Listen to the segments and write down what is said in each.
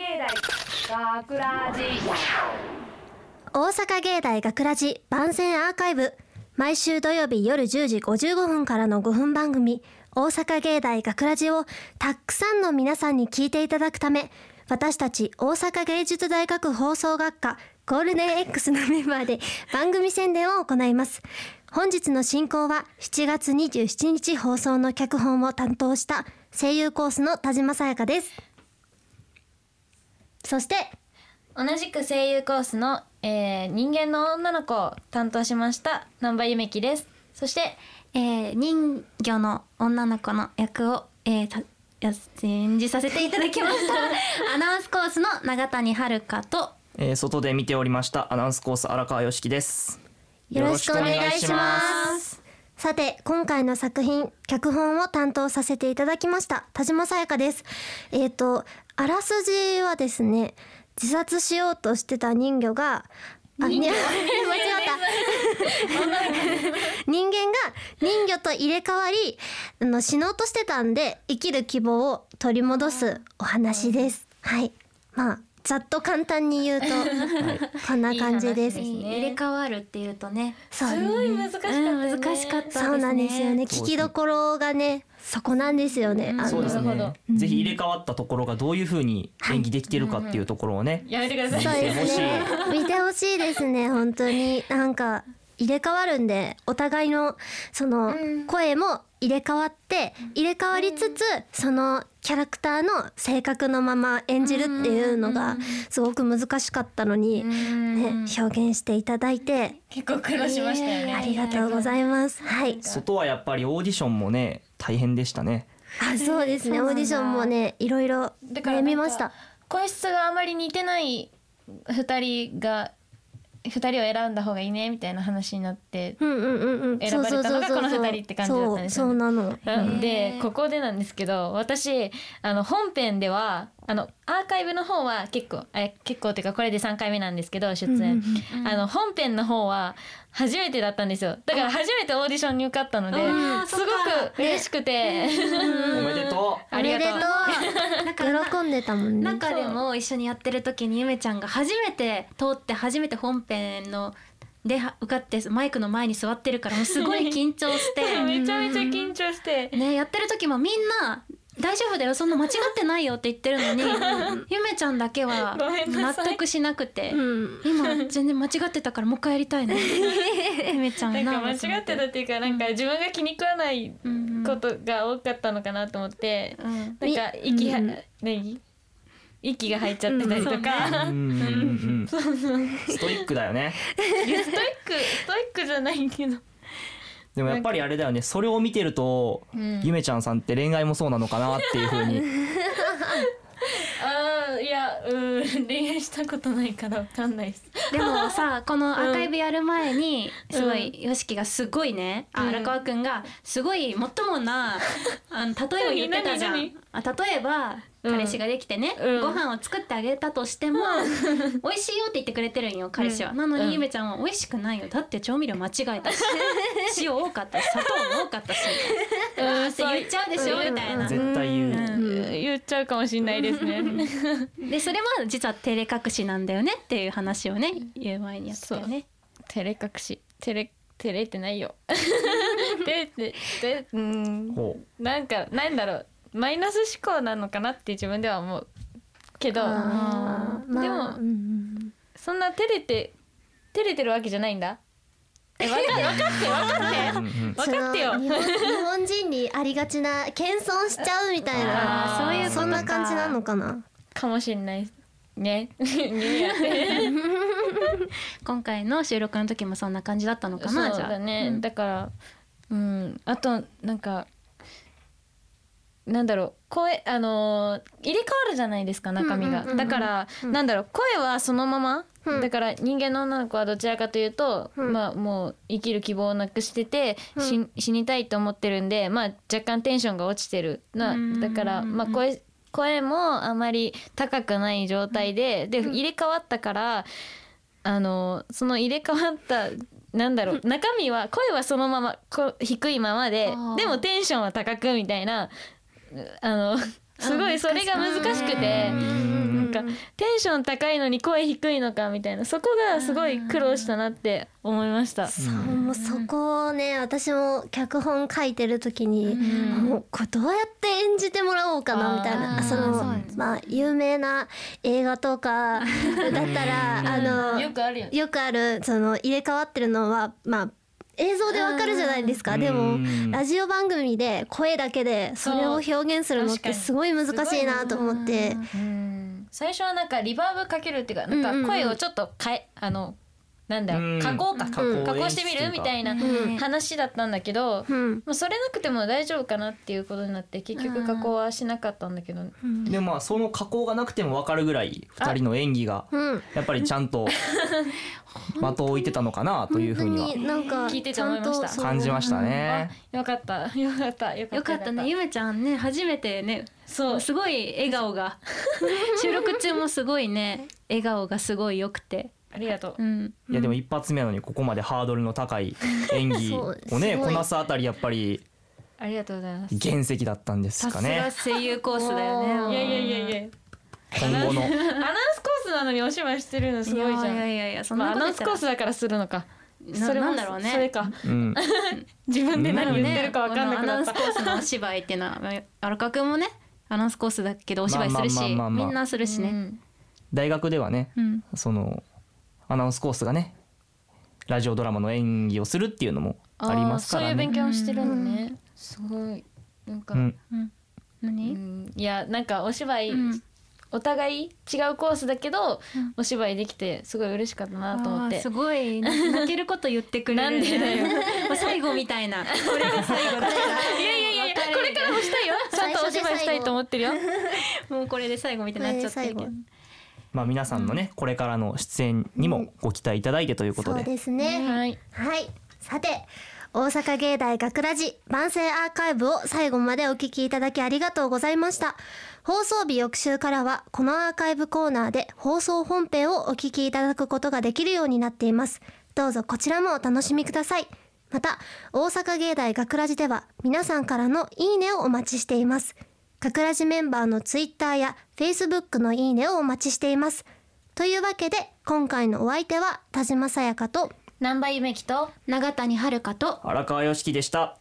大学ラジ大阪芸大学ラジ番宣アーカイブ。毎週土曜日夜10時55分からの5分番組。大阪芸大学ラジをたくさんの皆さんに聞いていただくため私たち大阪芸術大学放送学科ゴールデン X のメンバーで番組宣伝を行います。本日の進行は7月27日放送の脚本を担当した声優コースの田島さやかです。そして同じく声優コースの、えー人間の女の子を担当しました南波ゆめきです。そしてえー、人魚の女の子の役を、えー、演じさせていただきました。アナウンスコースの永谷遥とえー外で見ておりましたアナウンスコース荒川よしきです。よろしくお願いします。さて、今回の作品、脚本を担当させていただきました、田島さやかです。えっ、と、あらすじはですね、自殺しようとしてた人魚が、あ、に間違った。人間が人魚と入れ替わり、あの死のうとしてたんで、生きる希望を取り戻すお話です。はい。まあ、ざっと簡単に言うと、こんな感じです。いい話ですね。入れ替わるっていうとね。そう。すごい難しかったよね、うん難しかったですね。そうなんですよね。聞きどころがね、そこなんですよね。あのそうですなるほねぜひ入れ替わったところがどういう風に演技できてるかっていうところをね、やめてください。そうです見てほしい。ね。見てほしいですね。本当に。なんか入れ替わるんで、お互いのその声も入れ替わって、入れ替わりつつ、そのキャラクターの性格のまま演じるっていうのがすごく難しかったのに、ね、表現していただいて結構苦労しましたよね、ありがとうございます。はい。外はやっぱりオーディションもね大変でしたねあ、そうですね。オーディションもね、いろいろ悩みました。声質があまり似てない二人が二人を選んだ方がいいねみたいな話になって。選ばれたのがこの二人って感じだったんですよねそう、なの。うんでここでなんですけど私あの本編ではあのアーカイブの方は結構え結構っていうかこれで3回目なんですけど出演、あの本編の方は初めてだったんですよ。だから初めてオーディションに受かったのですごく嬉しくて、おめでとう。ありがとう。なんか喜んでたもんね。中でも一緒にやってる時にゆめちゃんが初めて通って初めて本編のでは受かってマイクの前に座ってるからもうすごい緊張して。めちゃめちゃ緊張して。ねやってる時もみんな大丈夫だよそんな間違ってないよって言ってるのに ゆめちゃんだけは納得しなくてうん。今全然間違ってたからもう一回やりたいの ゆめちゃんな。んか間違なってたっていうかなんか自分が気に食わないうんことが多かったのかなと思って、うん。なんか息は、うん。何？息が入っちゃってたりとか、ストイックだよね。ストイックストイックじゃないけどでもやっぱりあれだよね。それを見てると、ん。ゆめちゃんさんって恋愛もそうなのかなっていう風に。あーいやうん恋愛したことないからわかんないです。でもさ このアーカイブやる前にすごい YOSHIKI がすごいね。あうん。荒川くんがすごいもっともなあの例えを言ってたじゃん。例えばうん彼氏ができてね、うん。ご飯を作ってあげたとしても、美味しいよって言ってくれてるんよ彼氏は、なのうん。にゆめちゃんは美味しくないよ。だって調味料間違えたし 塩多かったし砂糖も多かったしうわーって言っちゃうでしょみたいな、絶対言う、うん。言っちゃうかもしれないですね。でそれは実は照れ隠しなんだよねっていう話をね言う前にやってたよね。照れ隠し。照れ照れてないよ。照れてうん。ほなんかなんだろうマイナス思考なのかなって自分では思うけどでもうんそんな照れて照れてるわけじゃないんだ。え分かって分かって。分かってよ。日本日本人にありがちな謙遜しちゃうみたいな そういうそんな感じなのかな？かもしれないね。今回の収録の時もそんな感じだったのかなそうじゃあ。だね、だからうん。あとなんかなんだろう声あのー入れ替わるじゃないですか中身が、うんうんうんうん。だから、なんだろう声はそのまま、うん。だから人間の女の子はどちらかというと、うん。まあもう生きる希望をなくしてて、し死にたいと思ってるんでまあ若干テンションが落ちてる。なうん。だからまあ声声もあまり高くない状態でで入れ替わったからあのその入れ替わったなんだろう 中身は声はそのままこ低いままであー。でもテンションは高くみたいなあのすごいそれが難しくてなんかテンション高いのに声低いのかみたいな。そこがすごい苦労したなって思いました。そうもうそこをね私も脚本書いてる時に、もうこれどうやって演じてもらおうかなみたいな。そのまあ有名な映画とかだったらあのよくあるよね。よくあるその入れ替わってるのはまあ映像でわかるじゃないですか。でもうん。ラジオ番組で声だけでそれを表現するのってすごい難しいなと思って。うん。最初はなんかリバーブかけるっていうかなんか声をちょっと変えあのなんだうん。ろう加工か加工加工してみる？みたいなうん。話だったんだけどうん。もうそれなくても大丈夫かなっていうことになって結局加工はしなかったんだけど。でもまあその加工がなくても分かるぐらい2人の演技がうん。やっぱりちゃんと 的を置いてたのかなというふうには。聞いててちゃん思いました。感じましたあね。よかった。よかった。よかった。よかったね。ゆめちゃんね初めてねそう。すごい笑顔が。収録中もすごいね笑顔がすごい良くてありがとう。うん。いやでも一発目なのにここまでハードルの高い演技をね こなすあたりやっぱり。ありがとうございます。原石だったんですかね。声優コースだよね。いやいやいやいや。今後の。アナウンスコースなのにお芝居してるのすごいじゃん。いやいやいやいやそんまあアナウンスコースだからするのか。なそれもなんだろうね。それか。うん。自分で何言ってるかわかんなくなった。アナウンスコースのお芝居っていうのは荒川くんもねアナウンスコースだけどお芝居するしみんなするしね。うん。大学ではねうん。そのアナウンスコースがねラジオドラマの演技をするっていうのもありますからあーそういう勉ね。強をしてるのね。すごいなんか、うん。何？うん。いやなんかお芝居、うん。お互い違うコースだけど、お芝居できてすごい嬉しかったなと思って。すごい。泣けること言ってくれる、ね、なんでだよ。もう最後みたいな。これが最後だいやいやいやいやこれからもしたいよ。ちゃんとお芝居したいと思ってるよ。もうこれで最後みたいになっちゃってるけどまあ皆さんのねこれからの出演にもご期待いただいてということで。そうですね、はい。はい。さて大阪芸大学ラジ番宣アーカイブを最後までお聞きいただきありがとうございました。放送日翌週からはこのアーカイブコーナーで放送本編をお聞きいただくことができるようになっています。どうぞこちらもお楽しみください。また大阪芸大学ラジでは皆さんからのいいねをお待ちしています学ラジメンバーのツイッターやフェイスブックのいいねをお待ちしていますというわけで今回のお相手は田島さやかと南波ゆめきと永谷遥と荒川よしきでした。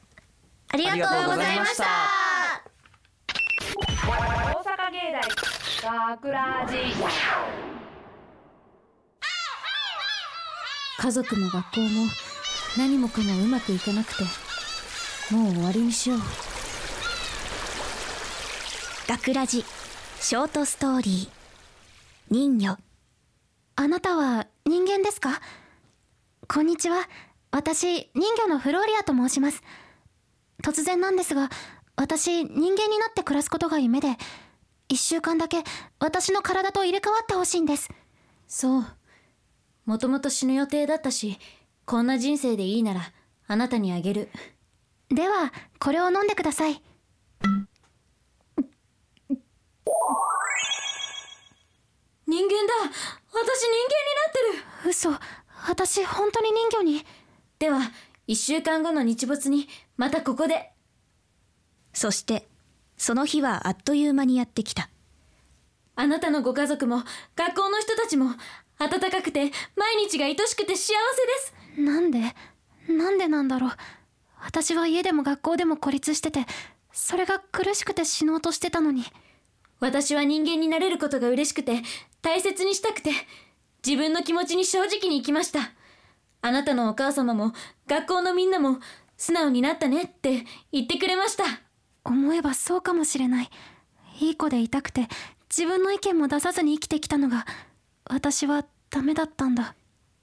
ありがとうございました。大阪芸大学ラジ家族も学校も何もかもうまくいかなくてもう終わりにしよう学ラジショートストーリー人魚。あなたは人間ですか？こんにちは。私人魚のフローリアと申します。突然なんですが私人間になって暮らすことが夢で一週間だけ私の体と入れ替わってほしいんです。そう。もともと死ぬ予定だったしこんな人生でいいならあなたにあげる。ではこれを飲んでください人間だ。私人間になってる。嘘。私本当に人魚に。では一週間後の日没にまたここで。そしてその日はあっという間にやってきた。あなたのご家族も学校の人たちも温かくて毎日が愛しくて幸せです。なんで？なんでなんだろう。私は家でも学校でも孤立しててそれが苦しくて死のうとしてたのに私は人間になれることが嬉しくて大切にしたくて自分の気持ちに正直に生きました。あなたのお母様も学校のみんなも素直になったねって言ってくれました。思えばそうかもしれない。いい子でいたくて自分の意見も出さずに生きてきたのが私はダメだったんだ。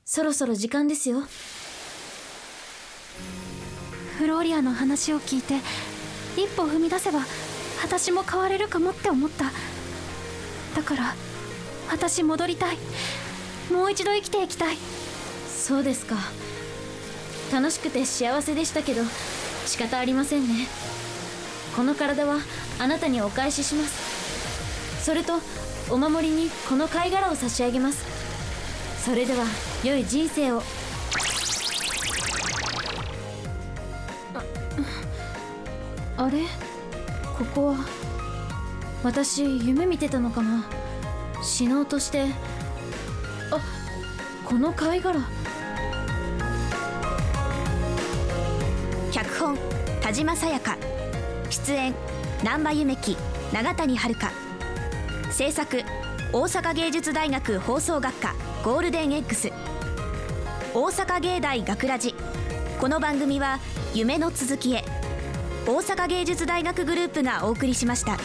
そろそろ時間ですよ。フローリアの話を聞いて一歩踏み出せば私も変われるかもって思った。だから私戻りたい。もう一度生きていきたい。そうですか。楽しくて幸せでしたけど仕方ありませんね。この体はあなたにお返しします。それとお守りにこの貝殻を差し上げます。それでは良い人生を。あれ？ここは私夢見てたのかな死のうとして。あこの貝殻。脚本田島さやか。出演難波夢樹永谷遥。制作大阪芸術大学放送学科ゴールデン X 大阪芸大学ラジ。この番組は夢の続きへ。大阪芸術大学グループがお送りしました。